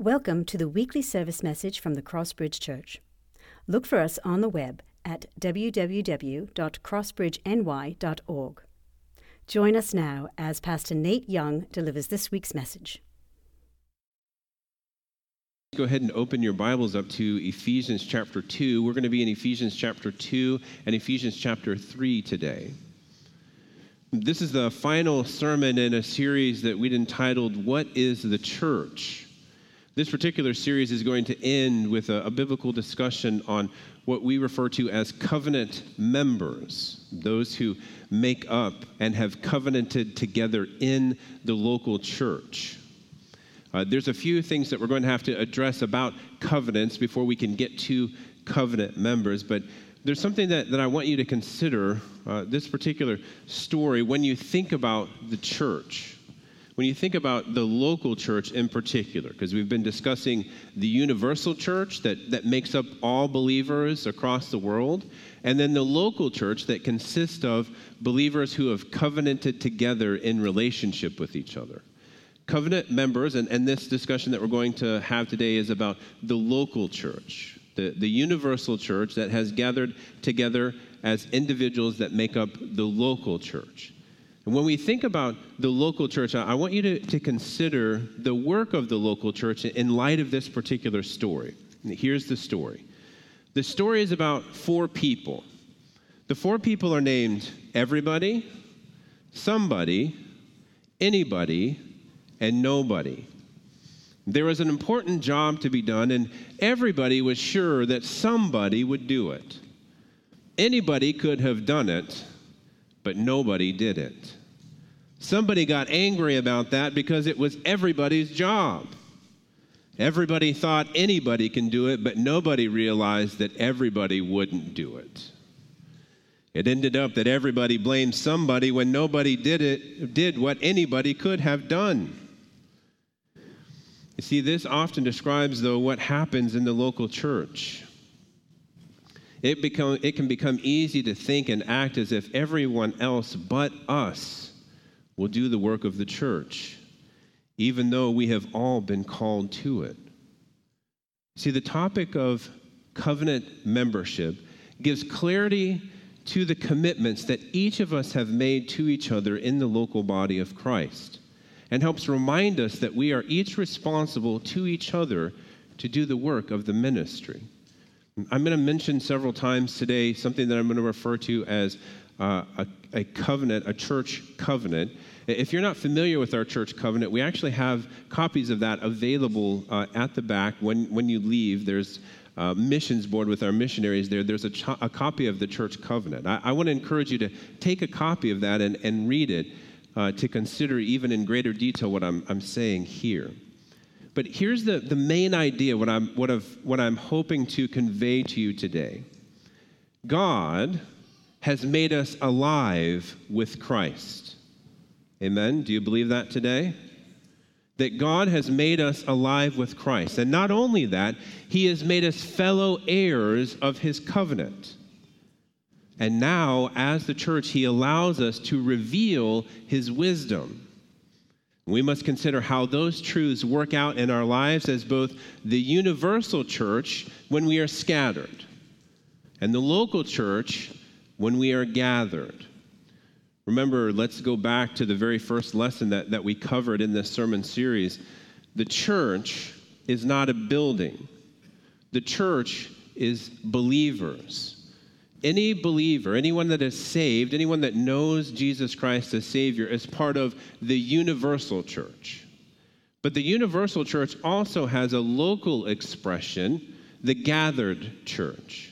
Welcome to the weekly service message from the Crossbridge Church. Look for us on the web at www.crossbridgeny.org. Join us now as Pastor Nate Young delivers this week's message. Go ahead and open your Bibles up to Ephesians chapter 2. We're going to be in Ephesians chapter 2 and Ephesians chapter 3 today. This is the final sermon in a series that we'd entitled, What is the Church? This particular series is going to end with a, a, biblical discussion on what we refer to as covenant members, those who make up and have covenanted together in the local church. Uh, there's a few things that we're going to have to address about covenants before we can get to covenant members, but there's something that, that I want you to consider uh, this particular story when you think about the church when you think about the local church in particular, because we've been discussing the universal church that, that makes up all believers across the world, and then the local church that consists of believers who have covenanted together in relationship with each other. Covenant members, and, and this discussion that we're going to have today is about the local church, the, the universal church that has gathered together as individuals that make up the local church. When we think about the local church, I want you to, to consider the work of the local church in light of this particular story. Here's the story the story is about four people. The four people are named everybody, somebody, anybody, and nobody. There was an important job to be done, and everybody was sure that somebody would do it. Anybody could have done it, but nobody did it. Somebody got angry about that because it was everybody's job. Everybody thought anybody can do it, but nobody realized that everybody wouldn't do it. It ended up that everybody blamed somebody when nobody did it did what anybody could have done. You see, this often describes though what happens in the local church. It, become, it can become easy to think and act as if everyone else but us will do the work of the church, even though we have all been called to it. See, the topic of covenant membership gives clarity to the commitments that each of us have made to each other in the local body of Christ and helps remind us that we are each responsible to each other to do the work of the ministry. I'm going to mention several times today something that I'm going to refer to as uh, a, a covenant, a church covenant. If you're not familiar with our church covenant, we actually have copies of that available uh, at the back when, when you leave. There's a missions board with our missionaries there. There's a, a copy of the church covenant. I, I want to encourage you to take a copy of that and, and read it uh, to consider even in greater detail what I'm, I'm saying here. But here's the, the main idea, what I'm, what, I've, what I'm hoping to convey to you today. God has made us alive with Christ. Amen? Do you believe that today? That God has made us alive with Christ. And not only that, He has made us fellow heirs of His covenant. And now, as the church, He allows us to reveal His wisdom. We must consider how those truths work out in our lives as both the universal church when we are scattered and the local church when we are gathered. Remember, let's go back to the very first lesson that, that we covered in this sermon series. The church is not a building, the church is believers. Any believer, anyone that is saved, anyone that knows Jesus Christ as Savior, is part of the universal church. But the universal church also has a local expression, the gathered church.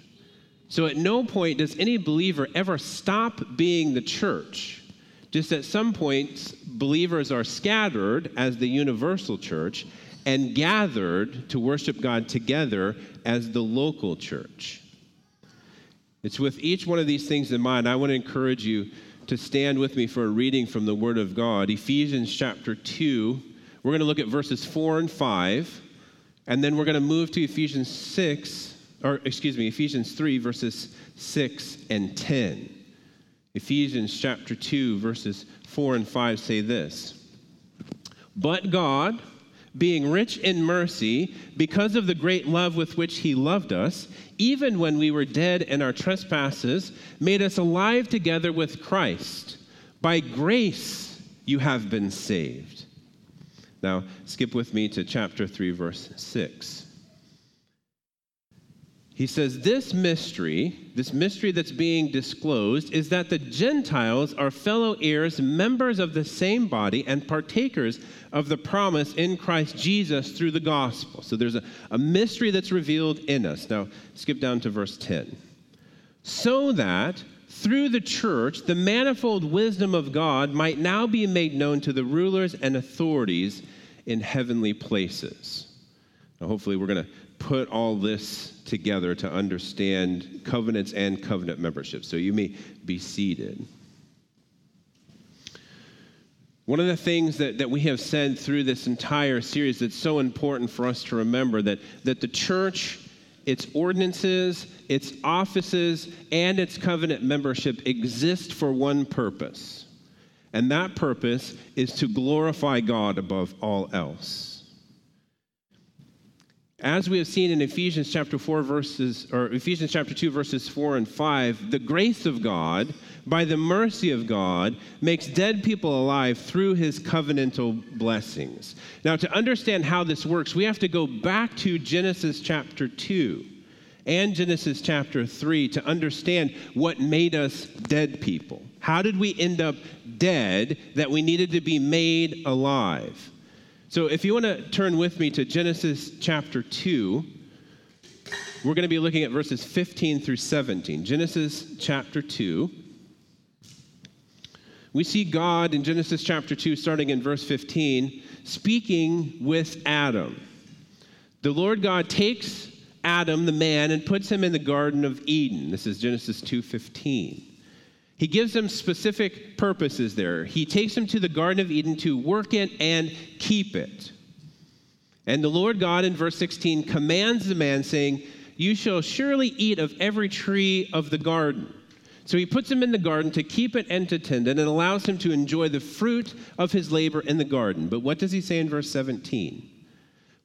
So at no point does any believer ever stop being the church. Just at some points, believers are scattered as the universal church and gathered to worship God together as the local church. It's with each one of these things in mind, I want to encourage you to stand with me for a reading from the Word of God. Ephesians chapter 2. We're going to look at verses 4 and 5, and then we're going to move to Ephesians 6 or excuse me, Ephesians 3, verses 6 and 10. Ephesians chapter 2, verses 4 and 5 say this But God, being rich in mercy, because of the great love with which he loved us, even when we were dead in our trespasses, made us alive together with Christ. By grace you have been saved. Now, skip with me to chapter 3, verse 6. He says, This mystery, this mystery that's being disclosed, is that the Gentiles are fellow heirs, members of the same body, and partakers of the promise in Christ Jesus through the gospel. So there's a, a mystery that's revealed in us. Now, skip down to verse 10. So that through the church, the manifold wisdom of God might now be made known to the rulers and authorities in heavenly places. Now, hopefully, we're going to put all this together to understand covenants and covenant membership. So you may be seated. One of the things that, that we have said through this entire series that's so important for us to remember that, that the church, its ordinances, its offices, and its covenant membership exist for one purpose. And that purpose is to glorify God above all else. As we have seen in Ephesians chapter 4 verses or Ephesians chapter 2 verses 4 and 5, the grace of God by the mercy of God makes dead people alive through his covenantal blessings. Now to understand how this works, we have to go back to Genesis chapter 2 and Genesis chapter 3 to understand what made us dead people. How did we end up dead that we needed to be made alive? So, if you want to turn with me to Genesis chapter 2, we're going to be looking at verses 15 through 17. Genesis chapter 2. We see God in Genesis chapter 2, starting in verse 15, speaking with Adam. The Lord God takes Adam, the man, and puts him in the Garden of Eden. This is Genesis 2:15. He gives them specific purposes there. He takes them to the Garden of Eden to work it and keep it. And the Lord God in verse 16 commands the man, saying, You shall surely eat of every tree of the garden. So he puts him in the garden to keep it and to tend it and allows him to enjoy the fruit of his labor in the garden. But what does he say in verse 17?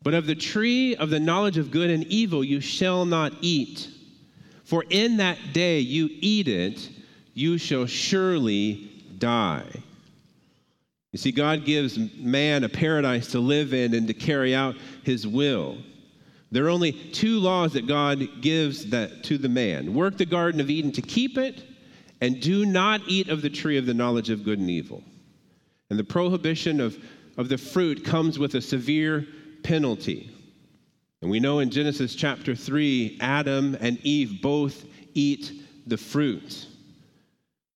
But of the tree of the knowledge of good and evil you shall not eat, for in that day you eat it you shall surely die. You see, God gives man a paradise to live in and to carry out his will. There are only two laws that God gives that to the man work the Garden of Eden to keep it, and do not eat of the tree of the knowledge of good and evil. And the prohibition of, of the fruit comes with a severe penalty. And we know in Genesis chapter 3, Adam and Eve both eat the fruit.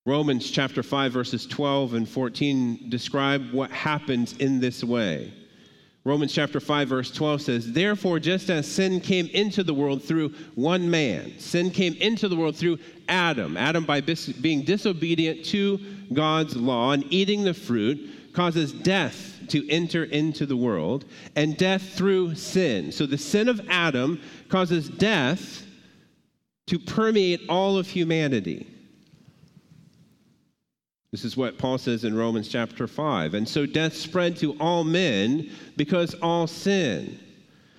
Romans chapter 5, verses 12 and 14 describe what happens in this way. Romans chapter 5, verse 12 says, Therefore, just as sin came into the world through one man, sin came into the world through Adam. Adam, by being disobedient to God's law and eating the fruit, causes death to enter into the world, and death through sin. So the sin of Adam causes death to permeate all of humanity. This is what Paul says in Romans chapter 5. And so death spread to all men because all sin.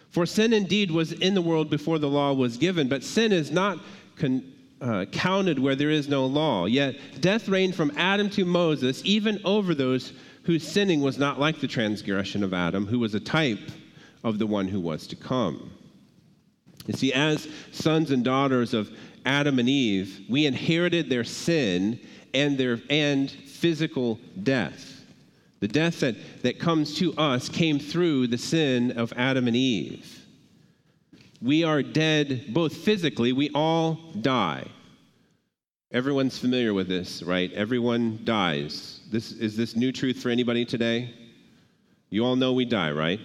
For sin indeed was in the world before the law was given, but sin is not con- uh, counted where there is no law. Yet death reigned from Adam to Moses, even over those whose sinning was not like the transgression of Adam, who was a type of the one who was to come. You see, as sons and daughters of Adam and Eve, we inherited their sin and, their, and physical death. The death that, that comes to us came through the sin of Adam and Eve. We are dead both physically, we all die. Everyone's familiar with this, right? Everyone dies. This, is this new truth for anybody today? You all know we die, right?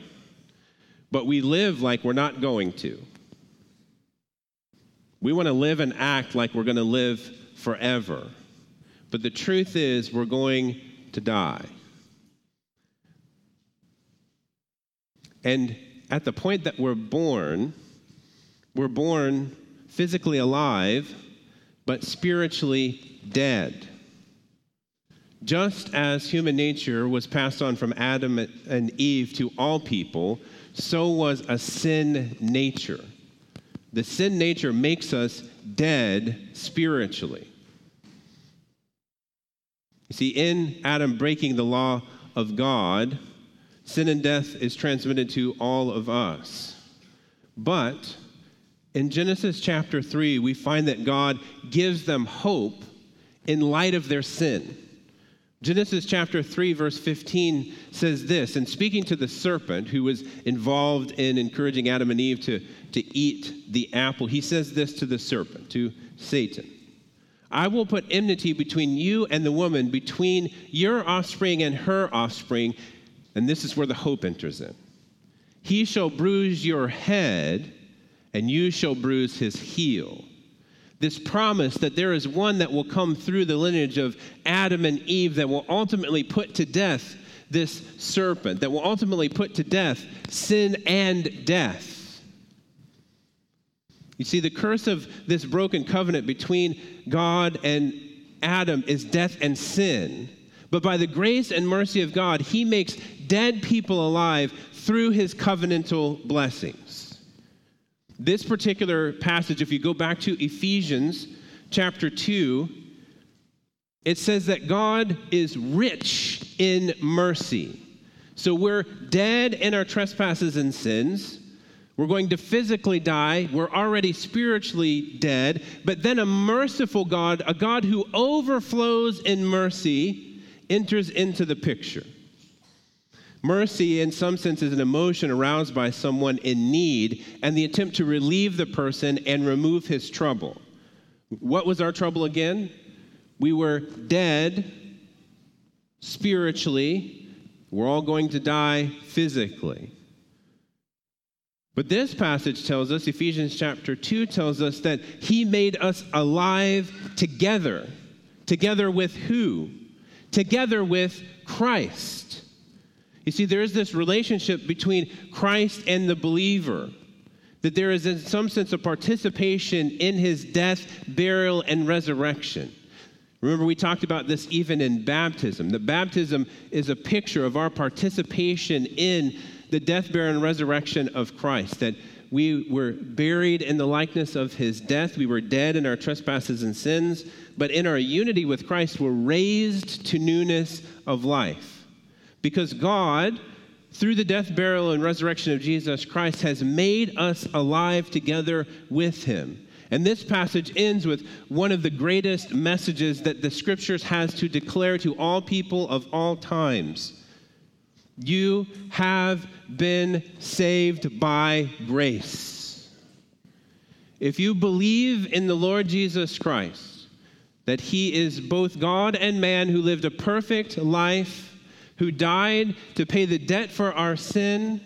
But we live like we're not going to. We want to live and act like we're going to live forever. But the truth is, we're going to die. And at the point that we're born, we're born physically alive, but spiritually dead. Just as human nature was passed on from Adam and Eve to all people, so was a sin nature. The sin nature makes us dead spiritually. You see, in Adam breaking the law of God, sin and death is transmitted to all of us. But in Genesis chapter 3, we find that God gives them hope in light of their sin. Genesis chapter 3, verse 15 says this, and speaking to the serpent who was involved in encouraging Adam and Eve to, to eat the apple, he says this to the serpent, to Satan I will put enmity between you and the woman, between your offspring and her offspring. And this is where the hope enters in. He shall bruise your head, and you shall bruise his heel this promise that there is one that will come through the lineage of Adam and Eve that will ultimately put to death this serpent, that will ultimately put to death sin and death. You see, the curse of this broken covenant between God and Adam is death and sin. But by the grace and mercy of God, He makes dead people alive through His covenantal blessings. This particular passage, if you go back to Ephesians chapter 2, it says that God is rich in mercy. So we're dead in our trespasses and sins. We're going to physically die. We're already spiritually dead. But then a merciful God, a God who overflows in mercy, enters into the picture. Mercy, in some sense, is an emotion aroused by someone in need and the attempt to relieve the person and remove his trouble. What was our trouble again? We were dead spiritually, we're all going to die physically. But this passage tells us, Ephesians chapter 2 tells us that he made us alive together. Together with who? Together with Christ. You see, there is this relationship between Christ and the believer, that there is, in some sense, a participation in his death, burial, and resurrection. Remember, we talked about this even in baptism. The baptism is a picture of our participation in the death, burial, and resurrection of Christ. That we were buried in the likeness of his death. We were dead in our trespasses and sins. But in our unity with Christ, we're raised to newness of life. Because God, through the death, burial, and resurrection of Jesus Christ, has made us alive together with him. And this passage ends with one of the greatest messages that the scriptures has to declare to all people of all times. You have been saved by grace. If you believe in the Lord Jesus Christ, that he is both God and man who lived a perfect life who died to pay the debt for our sin,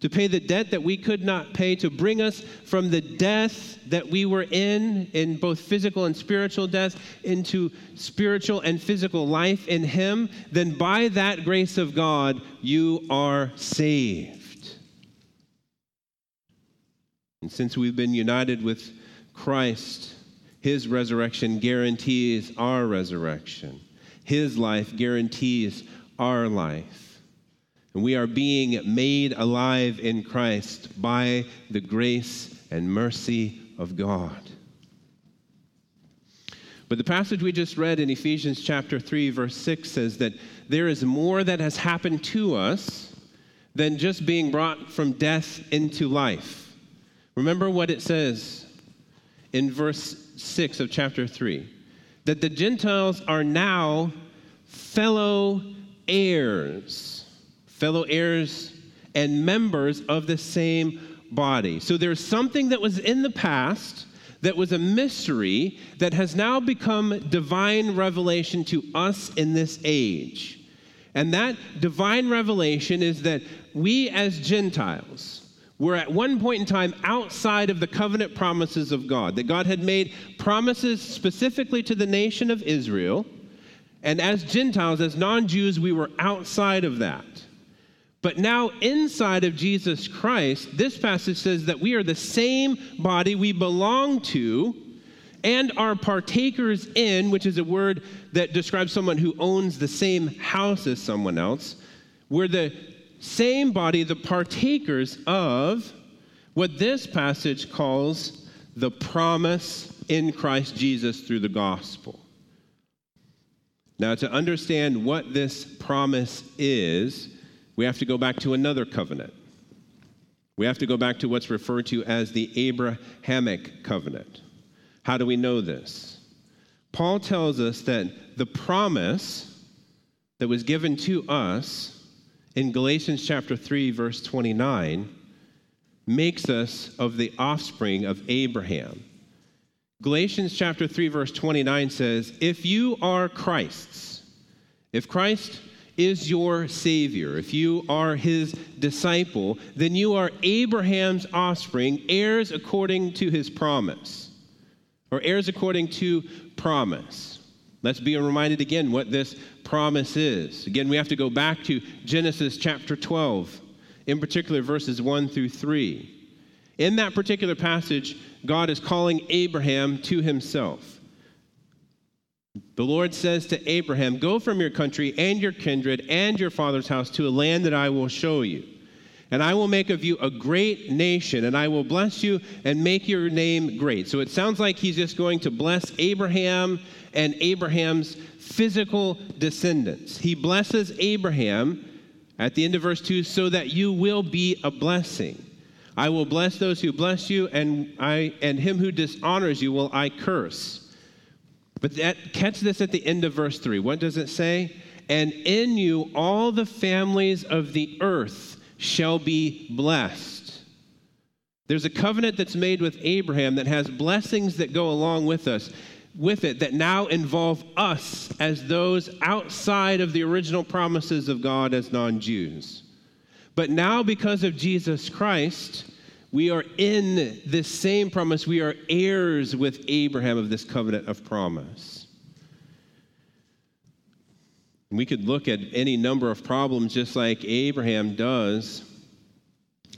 to pay the debt that we could not pay, to bring us from the death that we were in, in both physical and spiritual death, into spiritual and physical life in Him, then by that grace of God, you are saved. And since we've been united with Christ, His resurrection guarantees our resurrection. His life guarantees our life. And we are being made alive in Christ by the grace and mercy of God. But the passage we just read in Ephesians chapter 3, verse 6 says that there is more that has happened to us than just being brought from death into life. Remember what it says in verse 6 of chapter 3 that the Gentiles are now fellow heirs, fellow heirs, and members of the same body. So there's something that was in the past that was a mystery that has now become divine revelation to us in this age. And that divine revelation is that we as Gentiles were at one point in time outside of the covenant promises of God, that God had made promises specifically to the nation of Israel and as Gentiles, as non Jews, we were outside of that. But now, inside of Jesus Christ, this passage says that we are the same body we belong to, and are partakers in, which is a word that describes someone who owns the same house as someone else. We're the same body, the partakers of what this passage calls the promise in Christ Jesus through the gospel. Now, to understand what this promise is, we have to go back to another covenant. We have to go back to what's referred to as the Abrahamic covenant. How do we know this? Paul tells us that the promise that was given to us in Galatians chapter 3 verse 29 makes us of the offspring of Abraham. Galatians chapter 3 verse 29 says, "If you are Christ's, if Christ is your savior, if you are his disciple, then you are Abraham's offspring, heirs according to his promise." Or heirs according to promise. Let's be reminded again what this promise is. Again, we have to go back to Genesis chapter 12, in particular verses 1 through 3. In that particular passage, God is calling Abraham to himself. The Lord says to Abraham, Go from your country and your kindred and your father's house to a land that I will show you. And I will make of you a great nation, and I will bless you and make your name great. So it sounds like he's just going to bless Abraham and Abraham's physical descendants. He blesses Abraham at the end of verse 2 so that you will be a blessing. I will bless those who bless you, and, I, and him who dishonors you will I curse. But that, catch this at the end of verse 3. What does it say? And in you all the families of the earth shall be blessed. There's a covenant that's made with Abraham that has blessings that go along with us with it that now involve us as those outside of the original promises of God as non-Jews. But now because of Jesus Christ, we are in this same promise. We are heirs with Abraham of this covenant of promise. We could look at any number of problems just like Abraham does.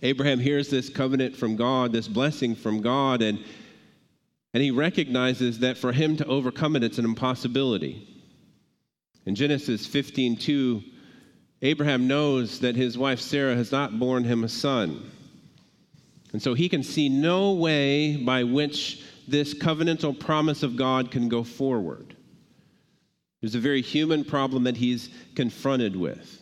Abraham hears this covenant from God, this blessing from God, and, and he recognizes that for him to overcome it, it's an impossibility. In Genesis 15 2, Abraham knows that his wife Sarah has not borne him a son. And so he can see no way by which this covenantal promise of God can go forward. There's a very human problem that he's confronted with.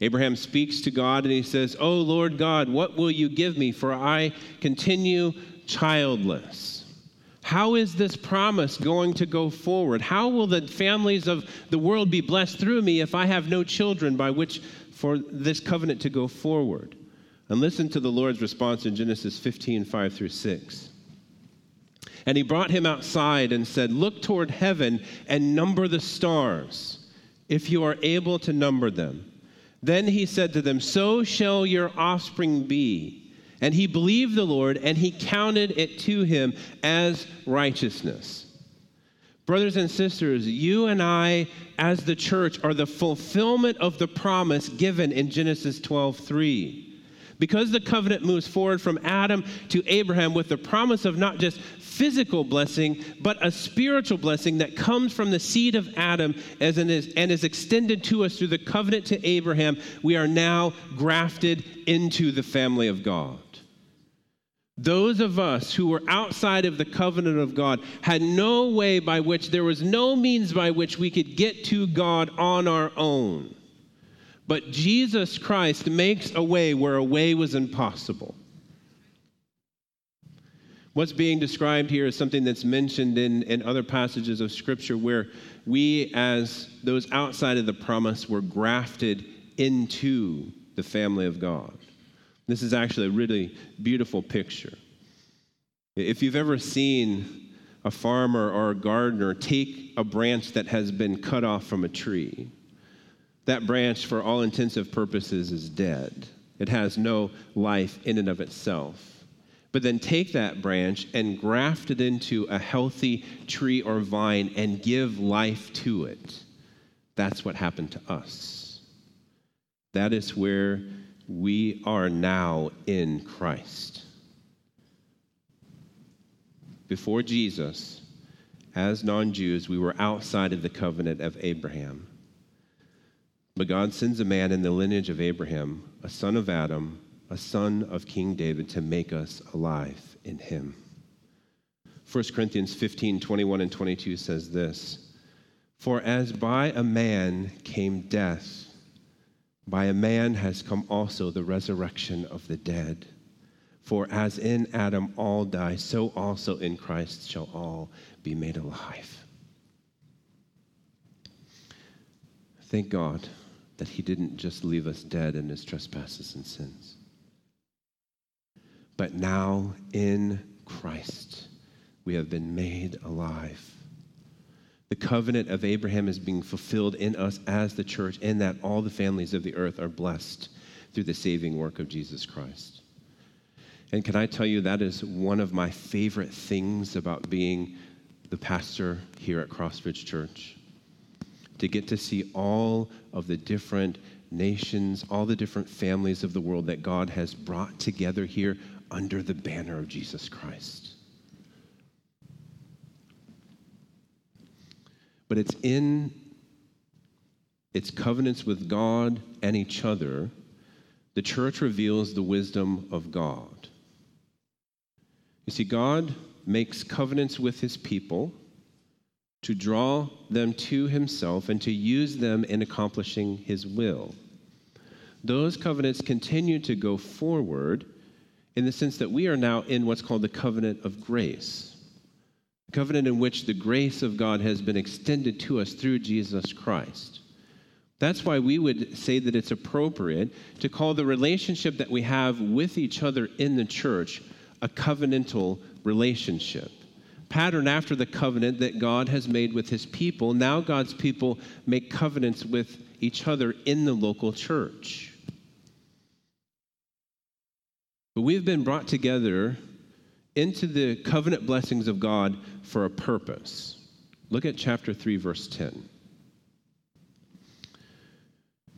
Abraham speaks to God and he says, Oh Lord God, what will you give me? For I continue childless. How is this promise going to go forward? How will the families of the world be blessed through me if I have no children by which for this covenant to go forward? And listen to the Lord's response in Genesis 15, 5 through 6. And he brought him outside and said, Look toward heaven and number the stars, if you are able to number them. Then he said to them, So shall your offspring be. And he believed the Lord, and he counted it to him as righteousness. Brothers and sisters, you and I, as the church, are the fulfillment of the promise given in Genesis 12 3. Because the covenant moves forward from Adam to Abraham with the promise of not just physical blessing, but a spiritual blessing that comes from the seed of Adam as and is extended to us through the covenant to Abraham, we are now grafted into the family of God. Those of us who were outside of the covenant of God had no way by which, there was no means by which we could get to God on our own. But Jesus Christ makes a way where a way was impossible. What's being described here is something that's mentioned in, in other passages of Scripture where we, as those outside of the promise, were grafted into the family of God. This is actually a really beautiful picture. If you've ever seen a farmer or a gardener take a branch that has been cut off from a tree, that branch, for all intensive purposes, is dead. It has no life in and of itself. But then take that branch and graft it into a healthy tree or vine and give life to it. That's what happened to us. That is where we are now in Christ. before Jesus, as non Jews, we were outside of the covenant of Abraham. But God sends a man in the lineage of Abraham, a son of Adam, a son of King David, to make us alive in him. 1 Corinthians 15 21 and 22 says this For as by a man came death, by a man has come also the resurrection of the dead. For as in Adam all die, so also in Christ shall all be made alive. Thank God that He didn't just leave us dead in His trespasses and sins. But now in Christ, we have been made alive. The covenant of Abraham is being fulfilled in us as the church, in that all the families of the earth are blessed through the saving work of Jesus Christ. And can I tell you, that is one of my favorite things about being the pastor here at Crossbridge Church. To get to see all of the different nations, all the different families of the world that God has brought together here under the banner of Jesus Christ. But it's in its covenants with God and each other, the church reveals the wisdom of God. You see, God makes covenants with his people to draw them to himself and to use them in accomplishing his will. Those covenants continue to go forward in the sense that we are now in what's called the covenant of grace a covenant in which the grace of God has been extended to us through Jesus Christ. That's why we would say that it's appropriate to call the relationship that we have with each other in the church a covenantal relationship. Pattern after the covenant that God has made with his people, now God's people make covenants with each other in the local church. But we've been brought together into the covenant blessings of God for a purpose. Look at chapter 3, verse 10.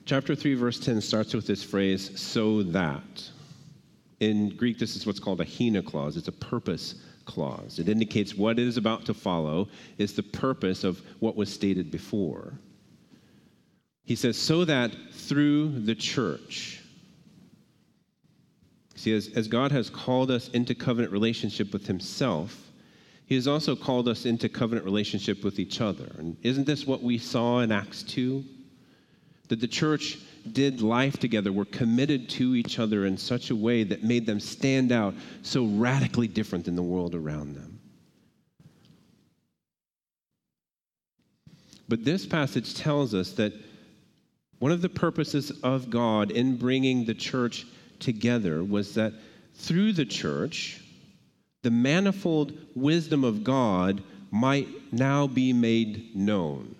Chapter 3, verse 10 starts with this phrase, so that. In Greek, this is what's called a hina clause, it's a purpose clause. It indicates what is about to follow is the purpose of what was stated before. He says, so that through the church, See, as, as God has called us into covenant relationship with Himself, He has also called us into covenant relationship with each other. And isn't this what we saw in Acts 2? That the church did life together, were committed to each other in such a way that made them stand out so radically different than the world around them. But this passage tells us that one of the purposes of God in bringing the church together was that through the church, the manifold wisdom of God might now be made known.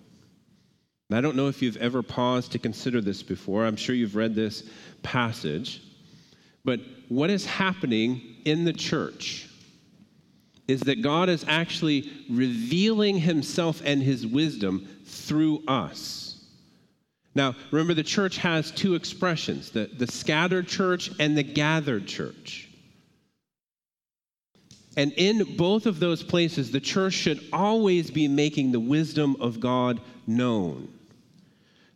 I don't know if you've ever paused to consider this before. I'm sure you've read this passage. But what is happening in the church is that God is actually revealing himself and his wisdom through us. Now, remember, the church has two expressions the, the scattered church and the gathered church. And in both of those places, the church should always be making the wisdom of God known.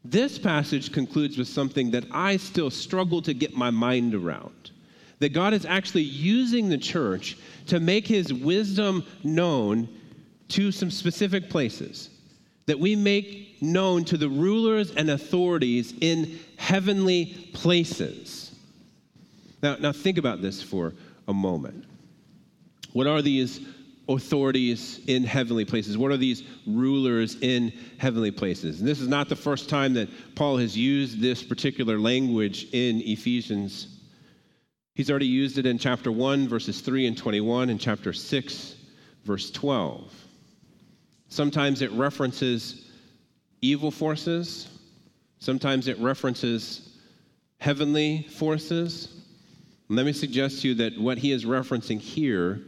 This passage concludes with something that I still struggle to get my mind around that God is actually using the church to make his wisdom known to some specific places that we make known to the rulers and authorities in heavenly places. Now, now think about this for a moment. What are these authorities in heavenly places? What are these rulers in heavenly places? And this is not the first time that Paul has used this particular language in Ephesians. He's already used it in chapter 1, verses 3 and 21, and chapter 6, verse 12. Sometimes it references evil forces, sometimes it references heavenly forces. Let me suggest to you that what he is referencing here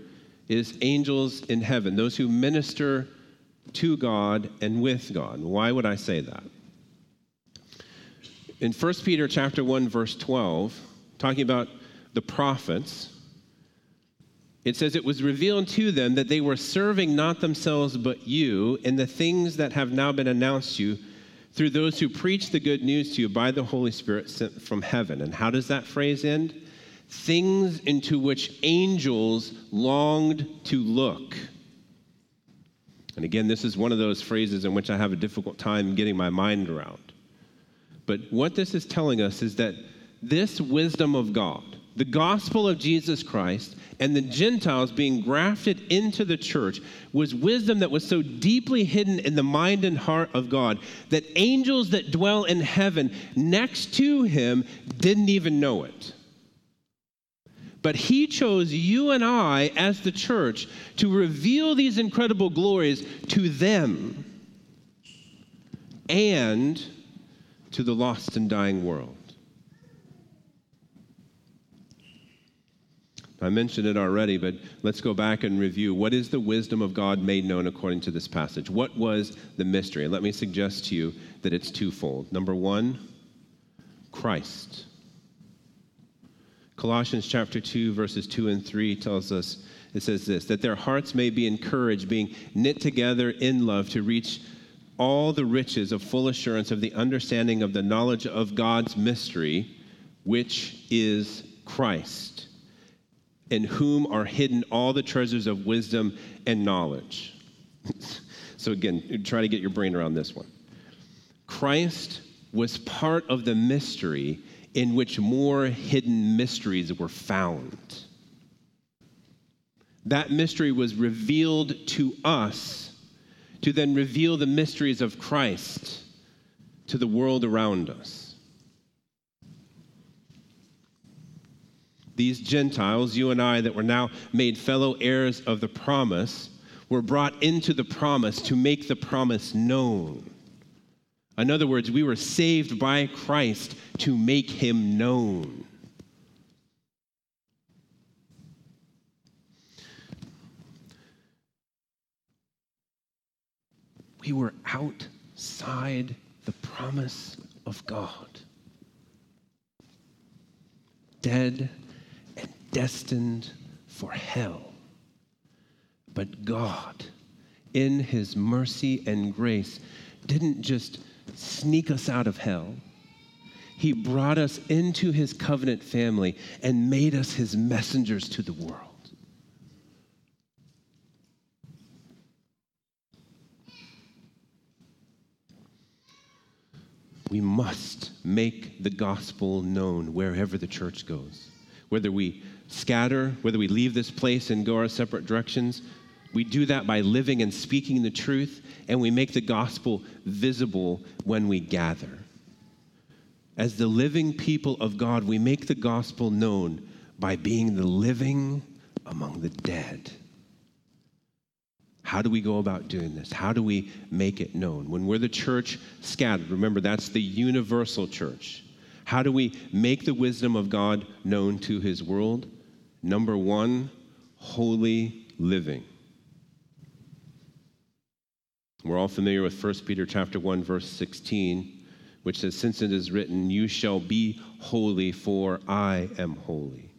is angels in heaven, those who minister to God and with God. Why would I say that? In 1 Peter chapter 1 verse 12, talking about the prophets, It says, It was revealed to them that they were serving not themselves but you in the things that have now been announced to you through those who preach the good news to you by the Holy Spirit sent from heaven. And how does that phrase end? Things into which angels longed to look. And again, this is one of those phrases in which I have a difficult time getting my mind around. But what this is telling us is that this wisdom of God, the gospel of Jesus Christ, and the Gentiles being grafted into the church was wisdom that was so deeply hidden in the mind and heart of God that angels that dwell in heaven next to him didn't even know it. But he chose you and I as the church to reveal these incredible glories to them and to the lost and dying world. I mentioned it already, but let's go back and review. What is the wisdom of God made known according to this passage? What was the mystery? Let me suggest to you that it's twofold. Number one, Christ. Colossians chapter 2, verses 2 and 3 tells us, it says this, that their hearts may be encouraged, being knit together in love to reach all the riches of full assurance of the understanding of the knowledge of God's mystery, which is Christ in whom are hidden all the treasures of wisdom and knowledge. so, again, try to get your brain around this one. Christ was part of the mystery in which more hidden mysteries were found. That mystery was revealed to us to then reveal the mysteries of Christ to the world around us. these Gentiles, you and I, that were now made fellow heirs of the promise, were brought into the promise to make the promise known. In other words, we were saved by Christ to make him known. We were outside the promise of God. Dead and destined for hell. But God, in His mercy and grace, didn't just sneak us out of hell. He brought us into His covenant family and made us His messengers to the world. We must make the gospel known wherever the church goes. Whether we scatter, whether we leave this place and go our separate directions, we do that by living and speaking the truth, and we make the gospel visible when we gather. As the living people of God, we make the gospel known by being the living among the dead. How do we go about doing this? How do we make it known? When we're the church scattered, remember that's the universal church. How do we make the wisdom of God known to his world? Number one, holy living. We're all familiar with 1 Peter chapter 1, verse 16, which says, Since it is written, You shall be holy, for I am holy.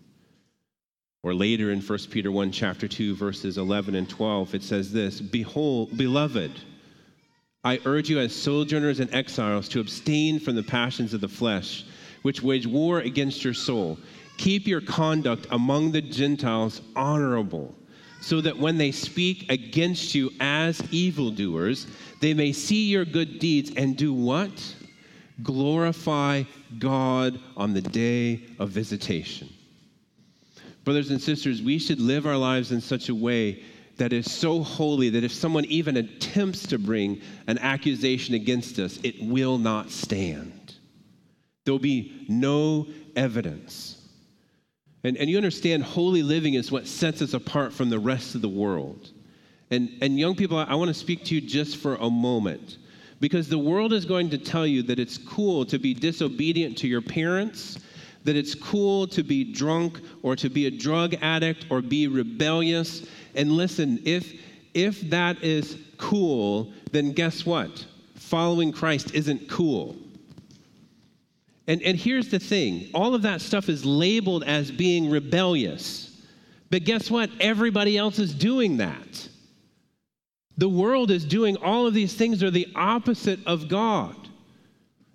Or later in 1 Peter 1, chapter 2, verses 11 and 12, it says this Behold, beloved, I urge you as sojourners and exiles to abstain from the passions of the flesh, which wage war against your soul. Keep your conduct among the Gentiles honorable, so that when they speak against you as evildoers, they may see your good deeds and do what? Glorify God on the day of visitation. Brothers and sisters, we should live our lives in such a way that is so holy that if someone even attempts to bring an accusation against us, it will not stand. There'll be no evidence. And, and you understand, holy living is what sets us apart from the rest of the world. And, and young people, I, I want to speak to you just for a moment. Because the world is going to tell you that it's cool to be disobedient to your parents, that it's cool to be drunk or to be a drug addict or be rebellious. And listen, if, if that is cool, then guess what? Following Christ isn't cool. And, and here's the thing all of that stuff is labeled as being rebellious. But guess what? Everybody else is doing that. The world is doing all of these things that are the opposite of God.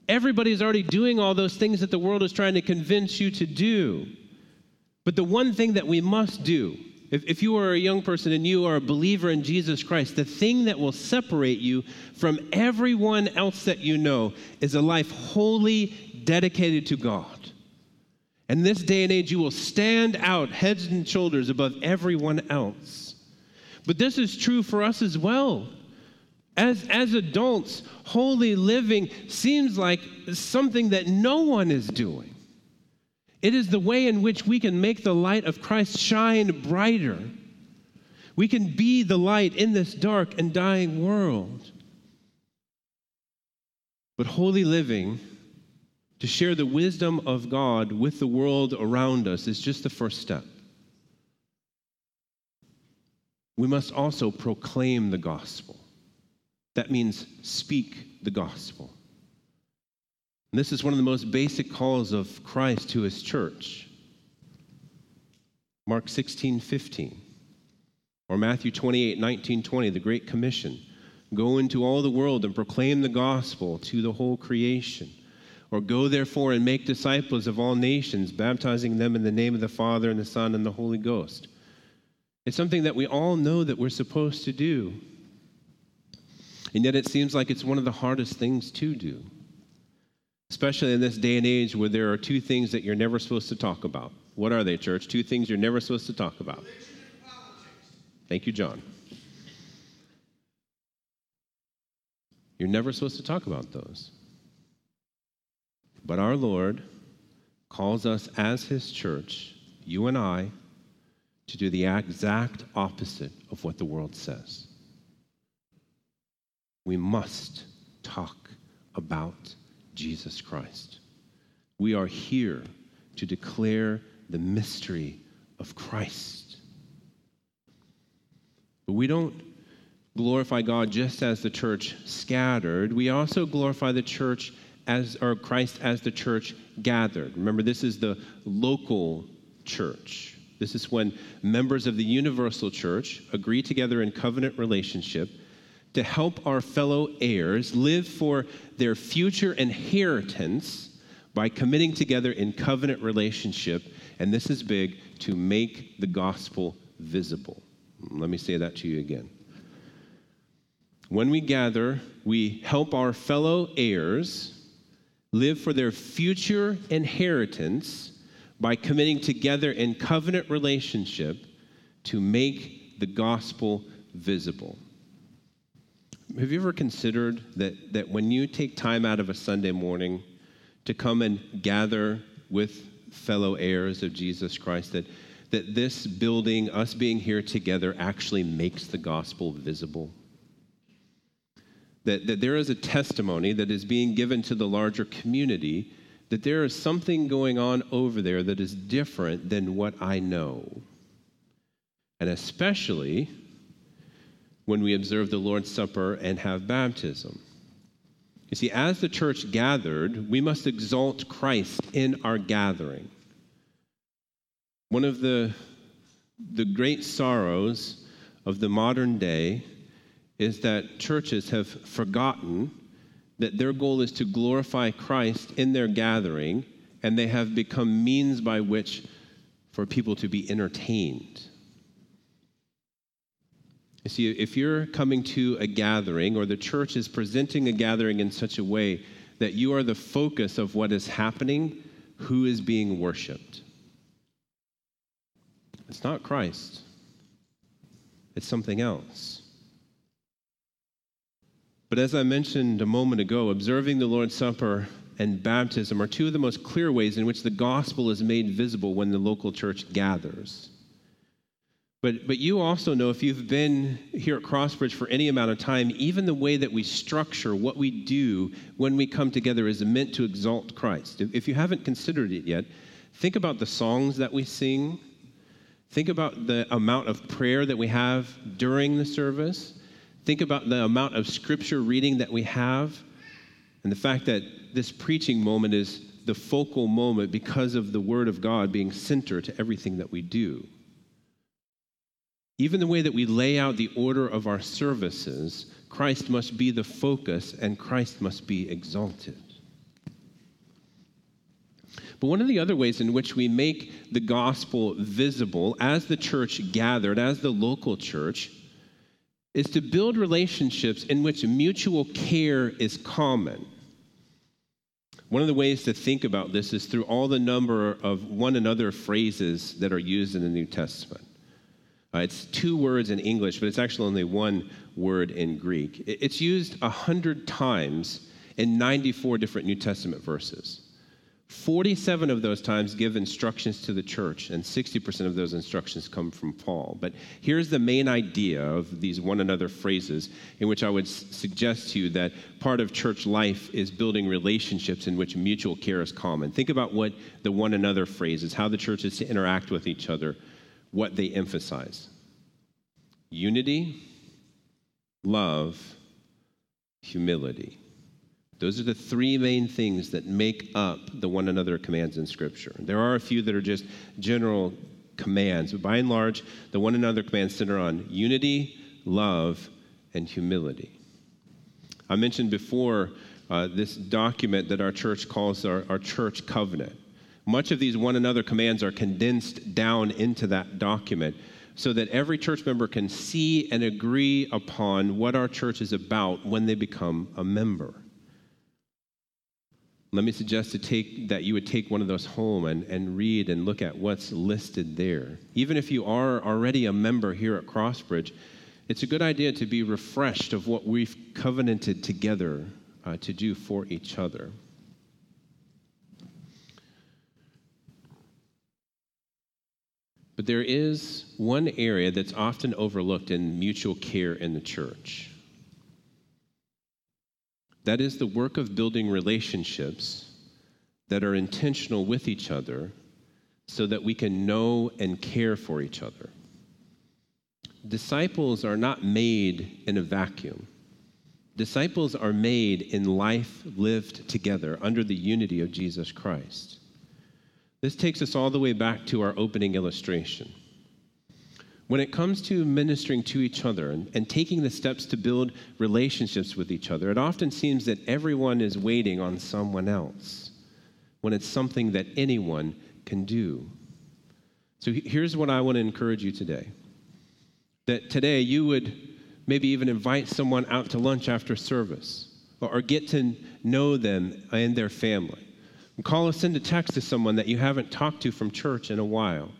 Everybody's already doing all those things that the world is trying to convince you to do. But the one thing that we must do, if, if you are a young person and you are a believer in Jesus Christ, the thing that will separate you from everyone else that you know is a life wholly dedicated to God. In this day and age, you will stand out heads and shoulders above everyone else. But this is true for us as well. As, as adults, holy living seems like something that no one is doing. It is the way in which we can make the light of Christ shine brighter. We can be the light in this dark and dying world. But holy living, to share the wisdom of God with the world around us, is just the first step. We must also proclaim the gospel. That means speak the gospel. And this is one of the most basic calls of Christ to his church. Mark 16, 15. Or Matthew 28, 19, 20, the Great Commission. Go into all the world and proclaim the gospel to the whole creation. Or go therefore and make disciples of all nations, baptizing them in the name of the Father and the Son and the Holy Ghost. It's something that we all know that we're supposed to do. And yet it seems like it's one of the hardest things to do, especially in this day and age where there are two things that you're never supposed to talk about. What are they, church? Two things you're never supposed to talk about. Thank you, John. You're never supposed to talk about those. But our Lord calls us as His church, you and I, to do the exact opposite of what the world says. We must talk about Jesus Christ. We are here to declare the mystery of Christ. But we don't glorify God just as the church scattered. We also glorify the church as or Christ as the church gathered. Remember this is the local church. This is when members of the universal church agree together in covenant relationship to help our fellow heirs live for their future inheritance by committing together in covenant relationship, and this is big, to make the gospel visible. Let me say that to you again. When we gather, we help our fellow heirs live for their future inheritance by committing together in covenant relationship to make the gospel visible. Have you ever considered that, that when you take time out of a Sunday morning to come and gather with fellow heirs of Jesus Christ, that, that this building, us being here together, actually makes the gospel visible? That, that there is a testimony that is being given to the larger community that there is something going on over there that is different than what I know. And especially when we observe the Lord's Supper and have baptism. You see, as the church gathered, we must exalt Christ in our gathering. One of the, the great sorrows of the modern day is that churches have forgotten that their goal is to glorify Christ in their gathering, and they have become means by which for people to be entertained. You see, if you're coming to a gathering or the church is presenting a gathering in such a way that you are the focus of what is happening, who is being worshiped? It's not Christ, it's something else. But as I mentioned a moment ago, observing the Lord's Supper and baptism are two of the most clear ways in which the gospel is made visible when the local church gathers. But, but you also know, if you've been here at Crossbridge for any amount of time, even the way that we structure what we do when we come together is meant to exalt Christ. If you haven't considered it yet, think about the songs that we sing. Think about the amount of prayer that we have during the service. Think about the amount of scripture reading that we have and the fact that this preaching moment is the focal moment because of the Word of God being center to everything that we do. Even the way that we lay out the order of our services, Christ must be the focus and Christ must be exalted. But one of the other ways in which we make the gospel visible as the church gathered, as the local church, is to build relationships in which mutual care is common. One of the ways to think about this is through all the number of one another phrases that are used in the New Testament. Uh, it's two words in English, but it's actually only one word in Greek. It's used a hundred times in 94 different New Testament verses. 47 of those times give instructions to the church, and 60% of those instructions come from Paul. But here's the main idea of these one another phrases, in which I would suggest to you that part of church life is building relationships in which mutual care is common. Think about what the one another phrase is, how the church is to interact with each other, what they emphasize unity, love, humility. Those are the three main things that make up the one another commands in Scripture. There are a few that are just general commands, but by and large, the one another commands center on unity, love, and humility. I mentioned before uh, this document that our church calls our, our church covenant. Much of these one another commands are condensed down into that document so that every church member can see and agree upon what our church is about when they become a member let me suggest to take, that you would take one of those home and, and read and look at what's listed there. Even if you are already a member here at Crossbridge, it's a good idea to be refreshed of what we've covenanted together uh, to do for each other. But there is one area that's often overlooked in mutual care in the church. That is the work of building relationships that are intentional with each other so that we can know and care for each other. Disciples are not made in a vacuum. Disciples are made in life lived together under the unity of Jesus Christ. This takes us all the way back to our opening illustration. When it comes to ministering to each other and, and, taking the steps to build relationships with each other, it often seems that everyone is waiting on someone else when it's something that anyone can do. So here's what I want to encourage you today that today you would maybe even invite someone out to lunch after service or, or get to know them and their family. Call or send a text to someone that you haven't talked to from church in a while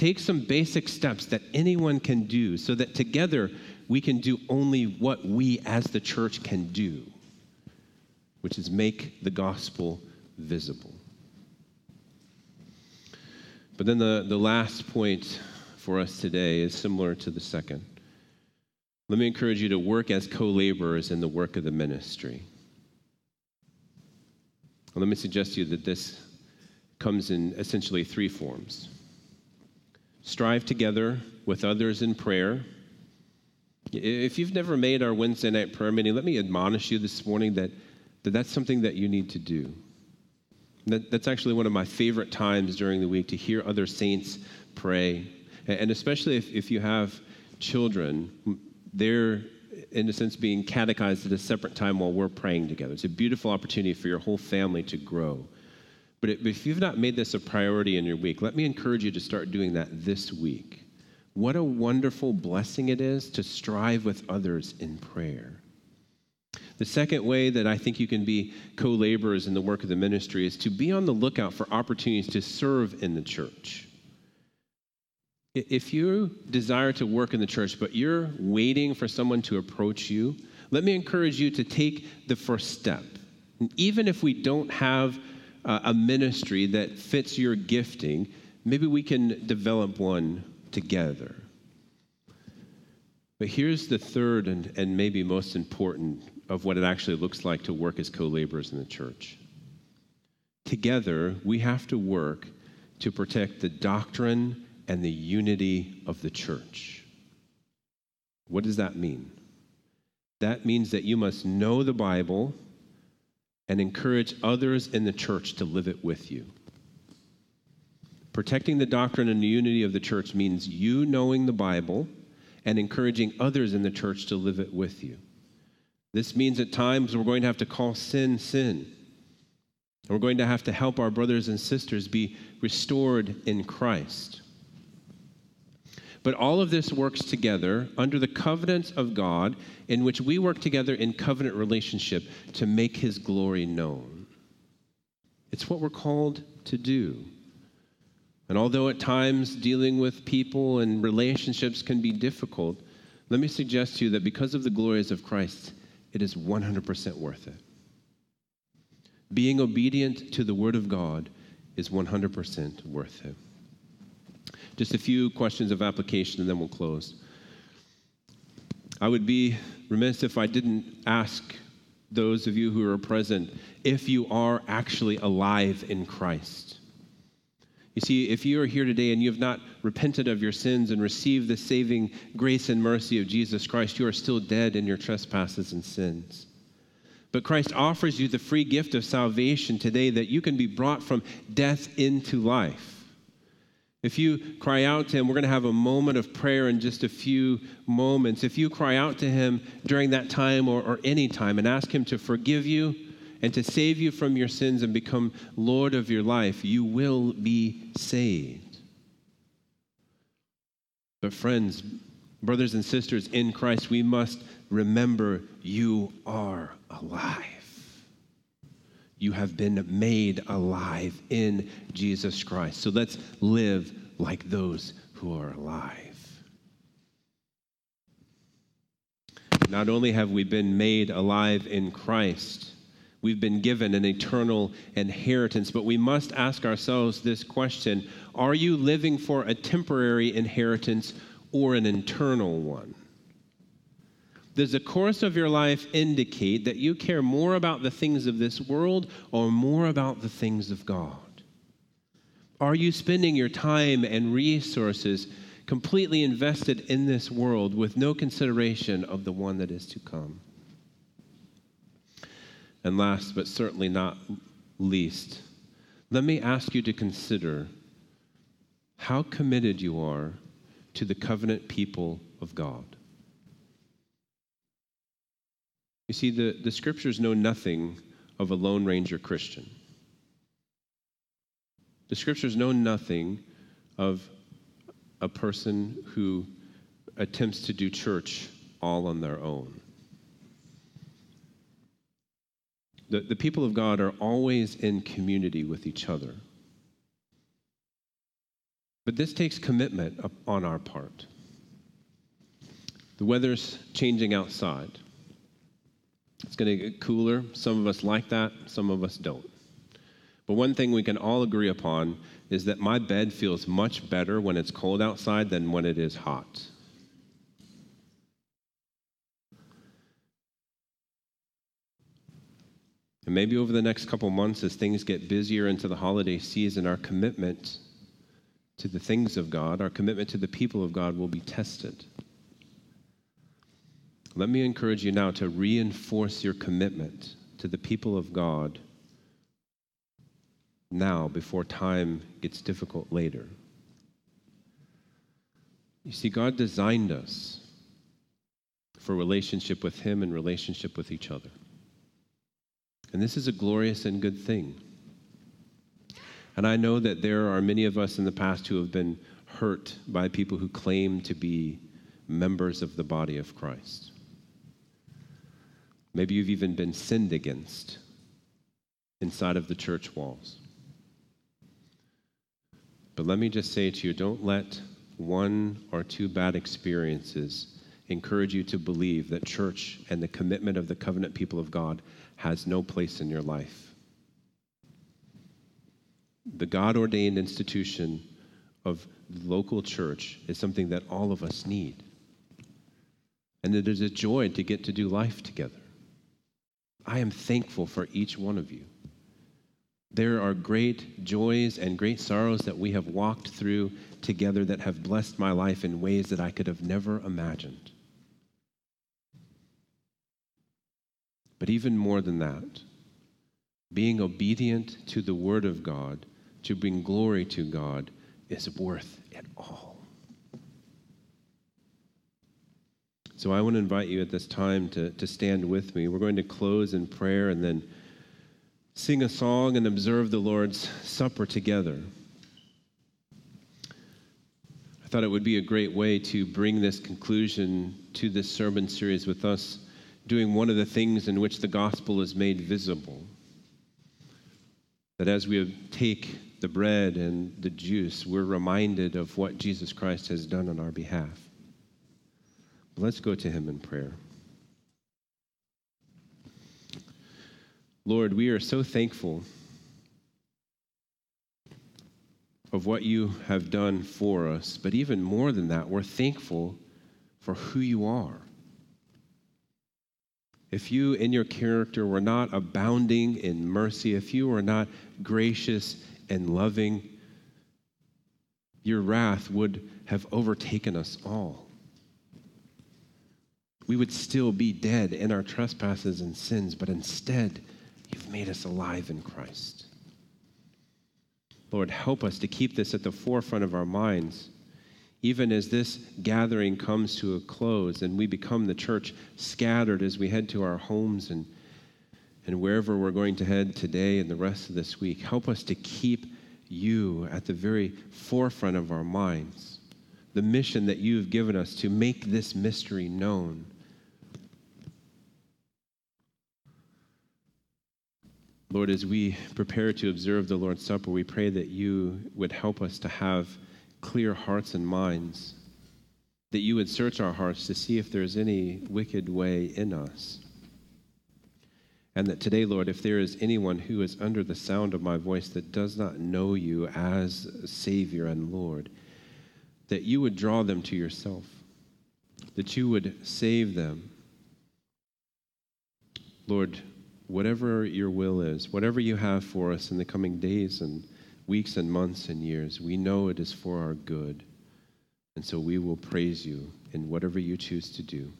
take some basic steps that anyone can do so that together we can do only what we as the church can do, which is make the gospel visible. But then the, the last point for us today is similar to the second. Let me encourage you to work as co laborers in the work of the ministry. let me suggest to you that this comes in essentially three forms strive together with others in prayer. If you've never made our Wednesday night prayer meeting, let me admonish you this morning that, that that's something that you need to do. That, that's actually one of my favorite times during the week to hear other saints pray. And especially if, if you have children, they're, in a sense, being catechized at a separate time while we're praying together. It's a beautiful opportunity for your whole family to grow. But if you've not made this a priority in your week, let me encourage you to start doing that this week. What a wonderful blessing it is to strive with others in prayer. The second way that I think you can be co laborers in the work of the ministry is to be on the lookout for opportunities to serve in the church. If you desire to work in the church, but you're waiting for someone to approach you, let me encourage you to take the first step. And even if we don't have uh, a ministry that fits your gifting, maybe we can develop one together. But here's the third and, and maybe most important of what it actually looks like to work as co laborers in the church. Together, we have to work to protect the doctrine and the unity of the church. What does that mean? That means that you must know the Bible and encourage others in the church to live it with you. Protecting the doctrine and the unity of the church means you knowing the Bible and encouraging others in the church to live it with you. This means at times we're going to have to call sin sin. And we're going to have to help our brothers and sisters be restored in Christ. But all of this works together under the covenants of God, in which we work together in covenant relationship to make his glory known. It's what we're called to do. And although at times dealing with people and relationships can be difficult, let me suggest to you that because of the glories of Christ, it is 100% worth it. Being obedient to the Word of God is 100% worth it. Just a few questions of application and then we'll close. I would be remiss if I didn't ask those of you who are present if you are actually alive in Christ. You see, if you are here today and you have not repented of your sins and received the saving grace and mercy of Jesus Christ, you are still dead in your trespasses and sins. But Christ offers you the free gift of salvation today that you can be brought from death into life. If you cry out to Him, we're going to have a moment of prayer in just a few moments. If you cry out to Him during that time or, or any time and ask Him to forgive you and to save you from your sins and become Lord of your life, you will be saved. But, friends, brothers and sisters in Christ, we must remember you are alive. You have been made alive in Jesus Christ. So let's live like those who are alive. Not only have we been made alive in Christ, we've been given an eternal inheritance, but we must ask ourselves this question Are you living for a temporary inheritance or an eternal one? Does the course of your life indicate that you care more about the things of this world or more about the things of God? Are you spending your time and resources completely invested in this world with no consideration of the one that is to come? And last, but certainly not least, let me ask you to consider how committed you are to the covenant people of God. You see, the, the scriptures know nothing of a Lone Ranger Christian. The scriptures know nothing of a person who attempts to do church all on their own. The, the people of God are always in community with each other. But this takes commitment on our part. The weather's changing outside. It's going to get cooler. Some of us like that, some of us don't. But one thing we can all agree upon is that my bed feels much better when it's cold outside than when it is hot. And maybe over the next couple months, as things get busier into the holiday season, our commitment to the things of God, our commitment to the people of God will be tested. Let me encourage you now to reinforce your commitment to the people of God now before time gets difficult later. You see, God designed us for relationship with Him and relationship with each other. And this is a glorious and good thing. And I know that there are many of us in the past who have been hurt by people who claim to be members of the body of Christ. Maybe you've even been sinned against inside of the church walls. But let me just say to you don't let one or two bad experiences encourage you to believe that church and the commitment of the covenant people of God has no place in your life. The God ordained institution of local church is something that all of us need. And it is a joy to get to do life together. I am thankful for each one of you. There are great joys and great sorrows that we have walked through together that have blessed my life in ways that I could have never imagined. But even more than that, being obedient to the Word of God to bring glory to God is worth it all. So I want to invite you at this time to, to stand with me. We're going to close in prayer and then sing a song and observe the Lord's Supper together. I thought it would be a great way to bring this conclusion to this sermon series with us doing one of the things in which the gospel is made visible. That as we take the bread and the juice, we're reminded of what Jesus Christ has done on our behalf. Let's go to him in prayer. Lord, we are so thankful of what you have done for us, but even more than that, we're thankful for who you are. If you in your character were not abounding in mercy, if you were not gracious and loving, your wrath would have overtaken us all. We would still be dead in our trespasses and sins, but instead, you've made us alive in Christ. Lord, help us to keep this at the forefront of our minds even as this gathering comes to a close and we become the church scattered as we head to our homes and, and wherever we're going to head today and the rest of this week, help us to keep you at the very forefront of our minds. The mission that you've given us to make this mystery known. Lord, as we prepare to observe the Lord's Supper, we pray that you would help us to have clear hearts and minds, that you would search our hearts to see if there's any wicked way in us. And that today, Lord, if there is anyone who is under the sound of my voice that does not know you as Savior and Lord, that you would draw them to yourself, that you would save them. Lord, whatever your will is, whatever you have for us in the coming days and weeks and months and years, we know it is for our good. And so we will praise you in whatever you choose to do.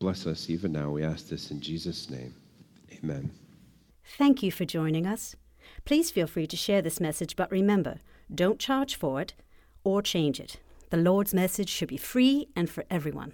Bless us even now. We ask this in Jesus' name. Amen. Thank you for joining us. Please feel free to share this message, but remember, don't charge for it or change it. The Lord's message should be free and for everyone.